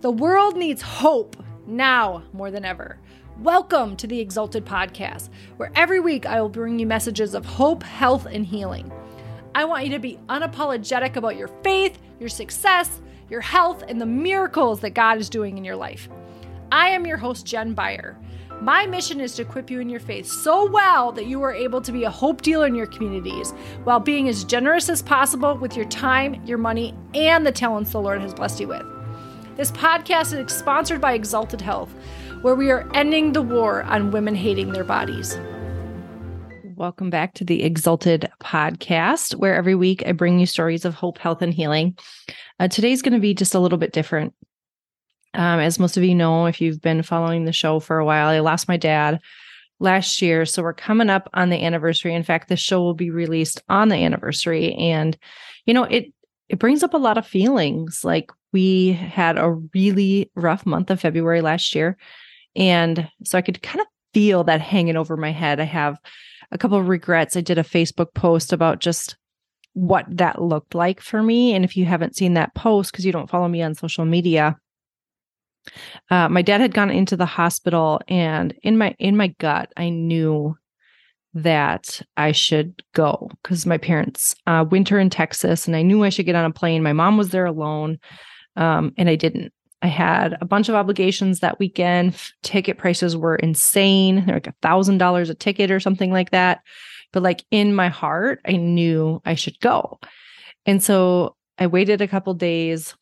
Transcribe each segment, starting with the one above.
The world needs hope now more than ever. Welcome to the Exalted Podcast, where every week I will bring you messages of hope, health, and healing. I want you to be unapologetic about your faith, your success, your health, and the miracles that God is doing in your life. I am your host, Jen Beyer. My mission is to equip you in your faith so well that you are able to be a hope dealer in your communities while being as generous as possible with your time, your money, and the talents the Lord has blessed you with. This podcast is sponsored by Exalted Health, where we are ending the war on women hating their bodies. Welcome back to the Exalted podcast, where every week I bring you stories of hope, health, and healing. Uh, today's going to be just a little bit different. Um, as most of you know, if you've been following the show for a while, I lost my dad last year. So we're coming up on the anniversary. In fact, the show will be released on the anniversary. And, you know, it it brings up a lot of feelings. Like we had a really rough month of February last year. And so I could kind of feel that hanging over my head. I have a couple of regrets. I did a Facebook post about just what that looked like for me. And if you haven't seen that post, because you don't follow me on social media, uh, my dad had gone into the hospital, and in my in my gut, I knew that I should go because my parents uh, winter in Texas, and I knew I should get on a plane. My mom was there alone, um, and I didn't. I had a bunch of obligations that weekend. Ticket prices were insane. They're like a thousand dollars a ticket or something like that. But like in my heart, I knew I should go. And so I waited a couple days,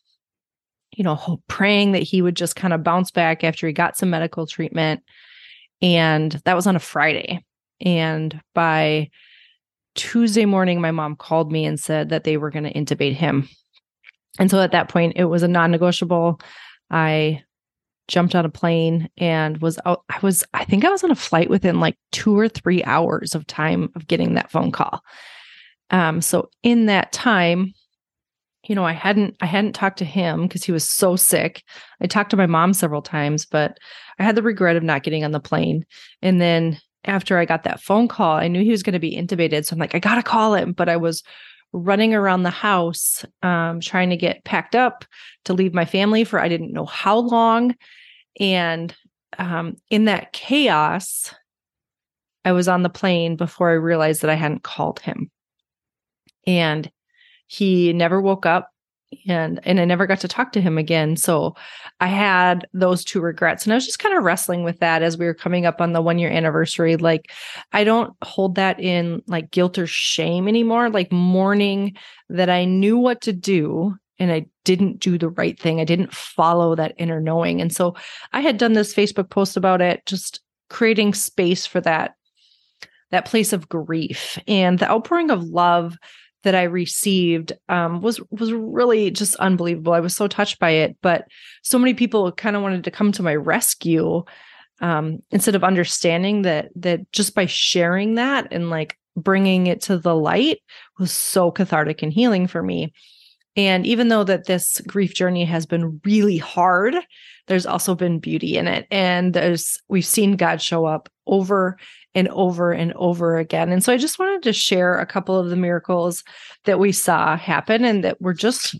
you know, praying that he would just kind of bounce back after he got some medical treatment. And that was on a Friday. And by Tuesday morning, my mom called me and said that they were going to intubate him. And so at that point, it was a non negotiable. I jumped on a plane and was out. I was, I think I was on a flight within like two or three hours of time of getting that phone call. Um, so in that time, you know, I hadn't I hadn't talked to him because he was so sick. I talked to my mom several times, but I had the regret of not getting on the plane. And then after I got that phone call, I knew he was going to be intubated. So I'm like, I gotta call him. But I was running around the house, um, trying to get packed up to leave my family for I didn't know how long. And um, in that chaos, I was on the plane before I realized that I hadn't called him. And he never woke up and and I never got to talk to him again. So I had those two regrets and I was just kind of wrestling with that as we were coming up on the 1 year anniversary like I don't hold that in like guilt or shame anymore like mourning that I knew what to do and I didn't do the right thing. I didn't follow that inner knowing. And so I had done this Facebook post about it just creating space for that that place of grief and the outpouring of love that I received um, was was really just unbelievable. I was so touched by it, but so many people kind of wanted to come to my rescue um, instead of understanding that that just by sharing that and like bringing it to the light was so cathartic and healing for me. And even though that this grief journey has been really hard, there's also been beauty in it. And there's we've seen God show up over and over and over again. And so I just wanted to share a couple of the miracles that we saw happen and that were just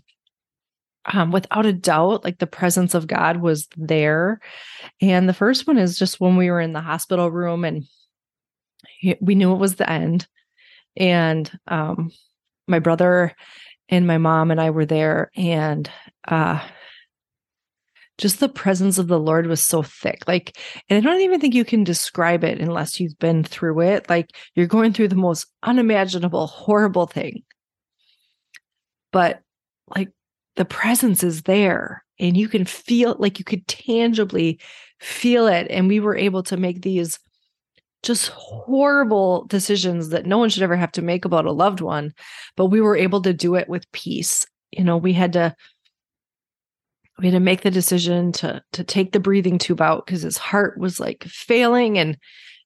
um, without a doubt, like the presence of God was there. And the first one is just when we were in the hospital room and we knew it was the end. And um, my brother and my mom and I were there, and uh, just the presence of the Lord was so thick. Like, and I don't even think you can describe it unless you've been through it. Like, you're going through the most unimaginable, horrible thing. But like, the presence is there and you can feel like you could tangibly feel it. And we were able to make these just horrible decisions that no one should ever have to make about a loved one. But we were able to do it with peace. You know, we had to we had to make the decision to to take the breathing tube out because his heart was like failing and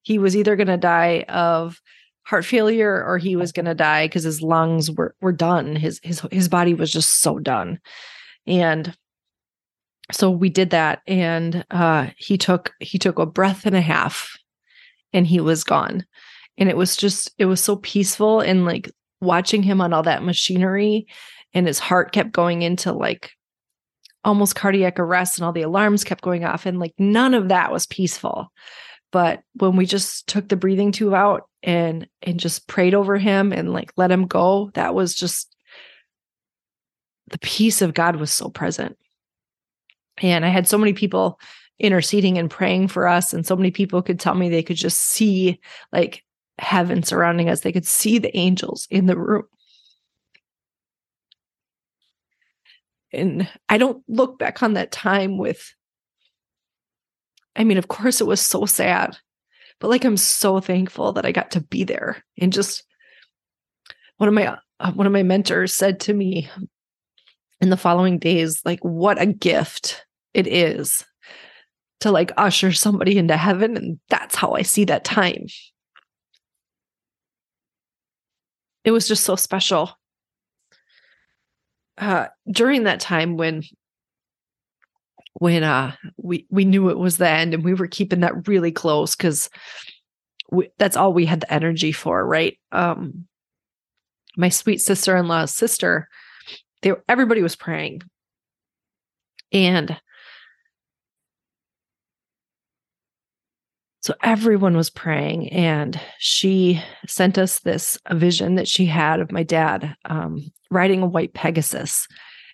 he was either going to die of heart failure or he was going to die because his lungs were were done. His his his body was just so done. And so we did that and uh he took he took a breath and a half and he was gone. And it was just it was so peaceful and like watching him on all that machinery and his heart kept going into like almost cardiac arrest and all the alarms kept going off and like none of that was peaceful. But when we just took the breathing tube out and and just prayed over him and like let him go that was just the peace of god was so present. And i had so many people interceding and praying for us and so many people could tell me they could just see like heaven surrounding us. They could see the angels in the room and I don't look back on that time with I mean, of course it was so sad, but like I'm so thankful that I got to be there and just one of my uh, one of my mentors said to me in the following days like what a gift it is to like usher somebody into heaven and that's how I see that time. It was just so special uh, during that time when when uh we we knew it was the end and we were keeping that really close because that's all we had the energy for right? Um my sweet sister-in-law's sister they everybody was praying. And so everyone was praying and she sent us this vision that she had of my dad um, riding a white Pegasus.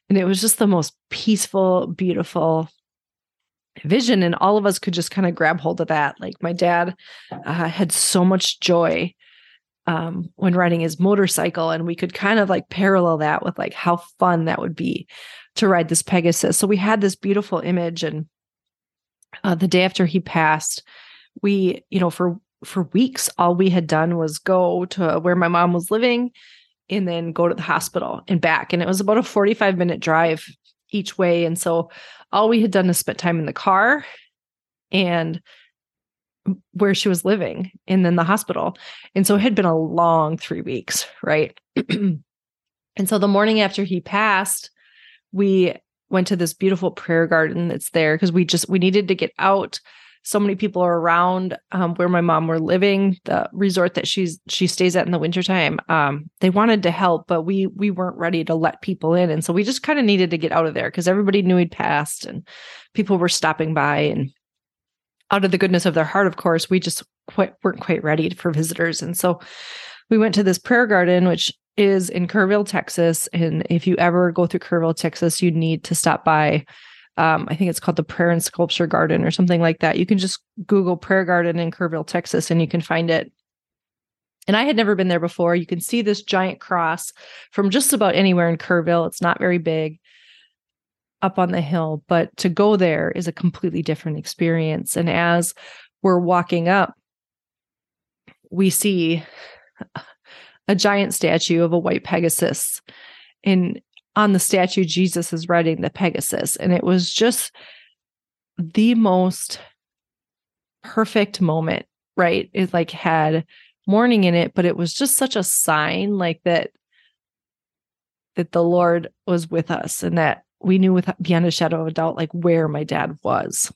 And it was just the most peaceful, beautiful vision. And all of us could just kind of grab hold of that. Like my dad uh, had so much joy um, when riding his motorcycle. And we could kind of like parallel that with like how fun that would be to ride this Pegasus. So we had this beautiful image. And uh, the day after he passed, we, you know, for for weeks, all we had done was go to where my mom was living and then go to the hospital and back. And it was about a 45 minute drive each way. And so all we had done is spent time in the car and where she was living and then the hospital. And so it had been a long three weeks, right? and so the morning after he passed, we went to this beautiful prayer garden that's there because we just we needed to get out so many people are around um, where my mom were living the resort that she's she stays at in the wintertime um, they wanted to help but we we weren't ready to let people in. And so we just kind of needed to get out of there because everybody knew he'd passed and people were stopping by. And out of the goodness of their heart of course we just quite, weren't quite ready for visitors. And so we went to this prayer garden which is in Kerrville, Texas. And if you ever go through Kerrville, Texas, you need to stop by um, I think it's called the Prayer and Sculpture Garden or something like that. You can just Google Prayer Garden in Kerrville, Texas, and you can find it. And I had never been there before. You can see this giant cross from just about anywhere in Kerrville. It's not very big up on the hill, but to go there is a completely different experience. And as we're walking up, we see a giant statue of a white Pegasus. And on the statue, Jesus is riding the Pegasus. And it was just the most perfect moment, right? It like had mourning in it, but it was just such a sign like that that the Lord was with us and that we knew with beyond a shadow of a doubt like where my dad was.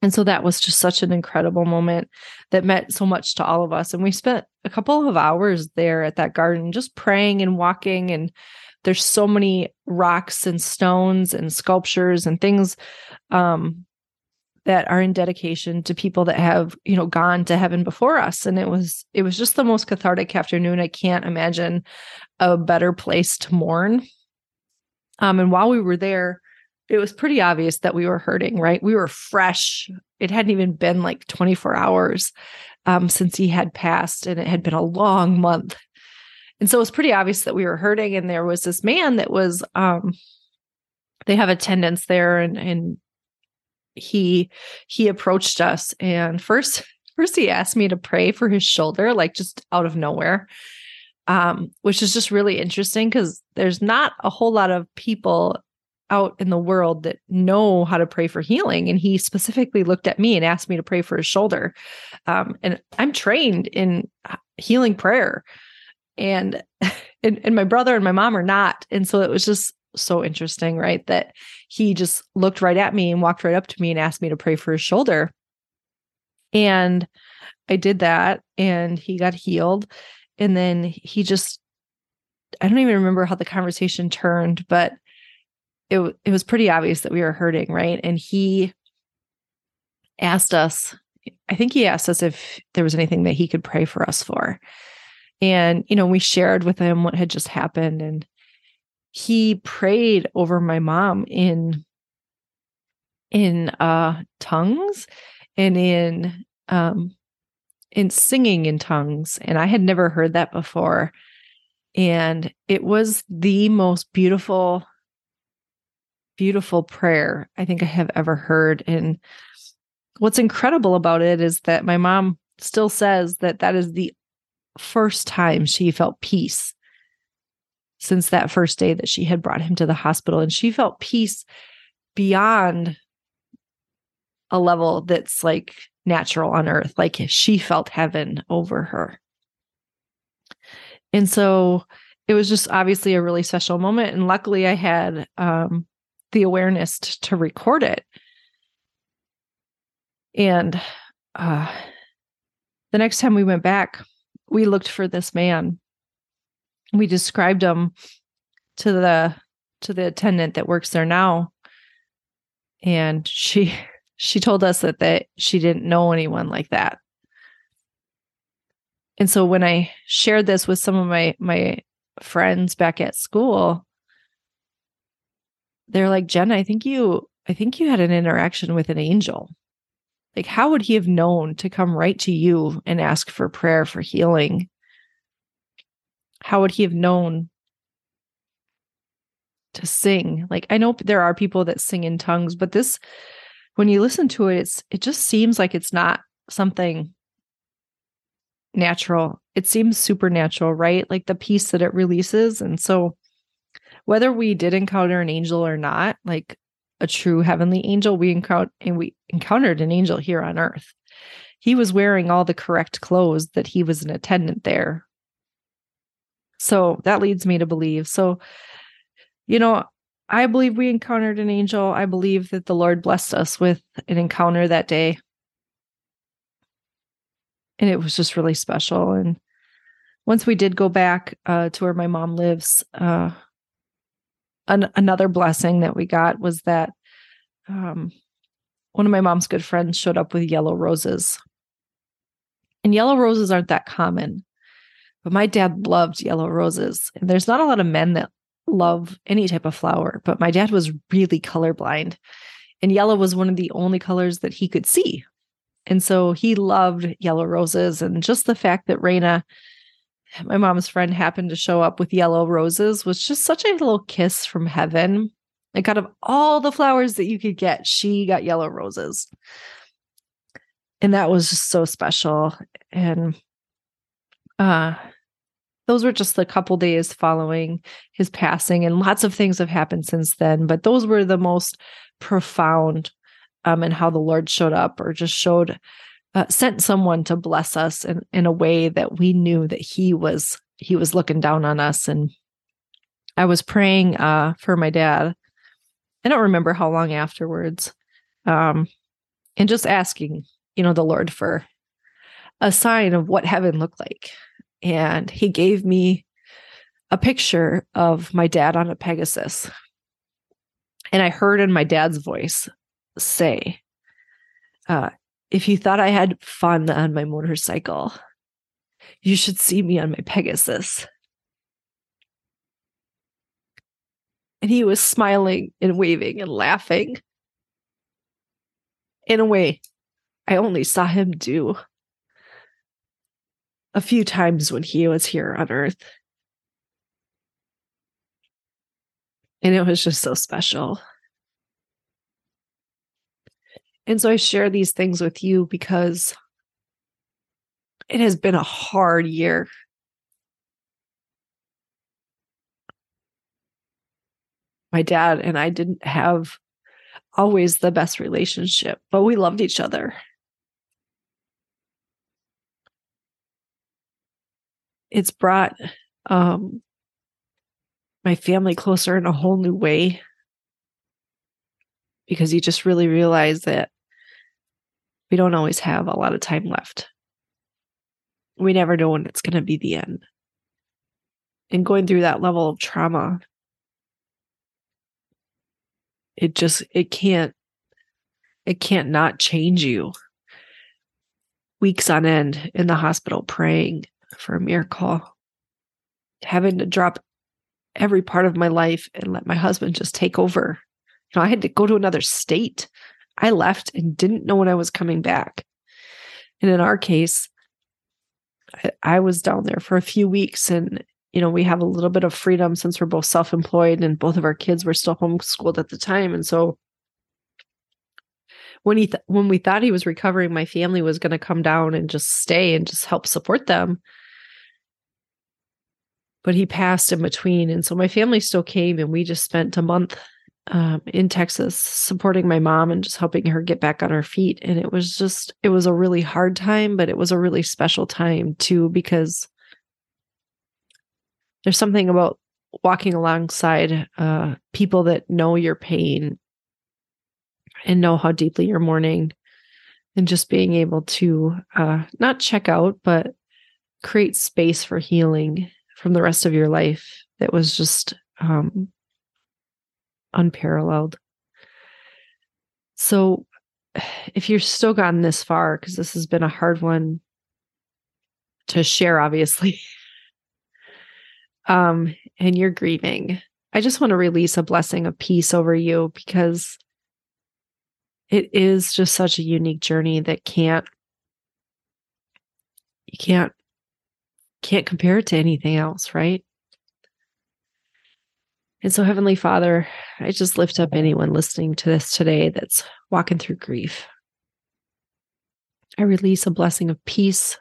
And so that was just such an incredible moment that meant so much to all of us. And we spent a couple of hours there at that garden just praying and walking and there's so many rocks and stones and sculptures and things um, that are in dedication to people that have you know gone to heaven before us. And it was it was just the most cathartic afternoon i can't imagine a better place to mourn. Um, and while we were there it was pretty obvious that we were hurting right? We were fresh. It hadn't even been like 24 hours um, since he had passed and it had been a long month and so it was pretty obvious that we were hurting. And there was this man that was, um, they have attendants there and, and he, he approached us and first, first he asked me to pray for his shoulder, like just out of nowhere. Um, which is just really interesting because there's not a whole lot of people out in the world that know how to pray for healing. And he specifically looked at me and asked me to pray for his shoulder. Um, and I'm trained in healing prayer and, and and my brother and my mom are not and so it was just so interesting right that he just looked right at me and walked right up to me and asked me to pray for his shoulder and i did that and he got healed and then he just i don't even remember how the conversation turned but it, it was pretty obvious that we were hurting, right? And he asked us, I think he asked us if there was anything that he could pray for us for. And, you know, we shared with him what had just happened. And he prayed over my mom in in uh tongues and in um in singing in tongues and I had never heard that before and it was the most beautiful beautiful prayer I think I have ever heard and what's incredible about it is that my mom still says that that is the first time she felt peace since that first day that she had brought him to the hospital. And she felt peace beyond a level that's like natural on earth. Like she felt heaven over her. And so it was just obviously a really special moment. And luckily i had um, the awareness to record it. And uh, the next time we went back we looked for this man. We described him to the to the attendant that works there now. And she she told us that that she didn't know anyone like that. And so when i shared this with some of my my friends back at school they're like jen i think you i think you had an interaction with an angel like how would he have known to come right to you and ask for prayer for healing? How would he have known to sing? Like i know there are people that sing in tongues but this when you listen to it it's it just seems like it's not something natural. It seems supernatural right? Like the peace that it releases. And so whether we did encounter an angel or not like a true heavenly angel we encountered and we encountered an angel here on earth he was wearing all the correct clothes that he was an attendant there so that leads me to believe so you know I believe we encountered an angel. I believe that the Lord blessed us with an encounter that day. And it was just really special. And once we did go back uh, to where my mom lives, uh, an- another blessing that we got was that um, one of my mom's good friends showed up with yellow roses. And yellow roses aren't that common, but my dad loved yellow roses. And there's not a lot of men that love any type of flower, but my dad was really colorblind. And yellow was one of the only colors that he could see. And so he loved yellow roses. And just the fact that Raina, my mom's friend, happened to show up with yellow roses was just such a little kiss from heaven. Like out of all the flowers that you could get, she got yellow roses. And that was just so special. And uh those were just the couple days following his passing and lots of things have happened since then but those were the most profound um and how the lord showed up or just showed uh, sent someone to bless us in, in a way that we knew that he was he was looking down on us. And i was praying uh for my dad. I don't remember how long afterwards um and just asking you know the lord for a sign of what heaven looked like. And he gave me a picture of my dad on a Pegasus. And I heard in my dad's voice say, uh, if you thought I had fun on my motorcycle, you should see me on my Pegasus. And he was smiling and waving and laughing in a way I only saw him do a few times when he was here on earth. And it was just so special. And so I share these things with you because it has been a hard year. My dad and I didn't have always the best relationship, but we loved each other. it's brought um, my family closer in a whole new way because you just really realize that we don't always have a lot of time left. We never know when it's going to be the end. And going through that level of trauma it just it can't it can't not change you weeks on end in the hospital praying for a miracle having to drop every part of my life and let my husband just take over you know i had to go to another state i left and didn't know when i was coming back and in our case I, I was down there for a few weeks and you know, we have a little bit of freedom since we're both self employed and both of our kids were still homeschooled at the time. And so when he th- when we thought he was recovering, my family was going to come down and just stay and just help support them. But he passed in between, and so my family still came, and we just spent a month um, in Texas supporting my mom and just helping her get back on her feet. And it was just it was a really hard time, but it was a really special time too because there's something about walking alongside uh, people that know your pain and know how deeply you're mourning and just being able to uh, not check out but create space for healing from the rest of your life that was just um, unparalleled so if you're still gotten this far because this has been a hard one to share obviously um, and you're grieving, I just want to release a blessing of peace over you because it is just such a unique journey that can't you can't can't compare it to anything else, right? And so, Heavenly Father, I just lift up anyone listening to this today that's walking through grief. I release a blessing of peace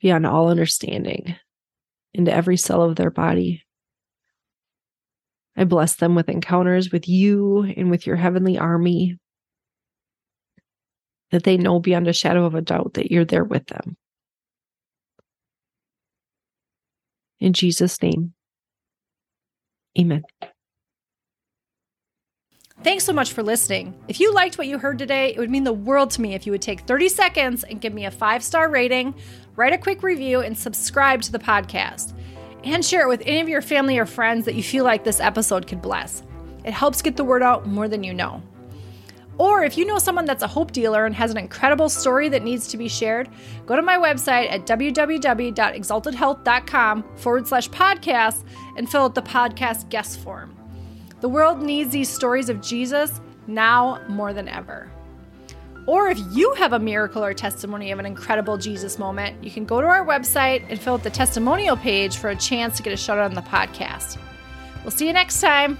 beyond all understanding into every cell of their body. I bless them with encounters with you and with your heavenly army, that they know beyond a shadow of a doubt that you're there with them. In Jesus' name, amen. Thanks so much for listening. If you liked what you heard today, it would mean the world to me if you would take 30 seconds and give me a five star rating, write a quick review, and subscribe to the podcast. And share it with any of your family or friends that you feel like this episode could bless. It helps get the word out more than you know. Or if you know someone that's a hope dealer and has an incredible story that needs to be shared, go to my website at www.exaltedhealth.com forward slash podcast and fill out the podcast guest form. The world needs these stories of Jesus now more than ever. Or if you have a miracle or testimony of an incredible Jesus moment, you can go to our website and fill out the testimonial page for a chance to get a shout out on the podcast. We'll see you next time.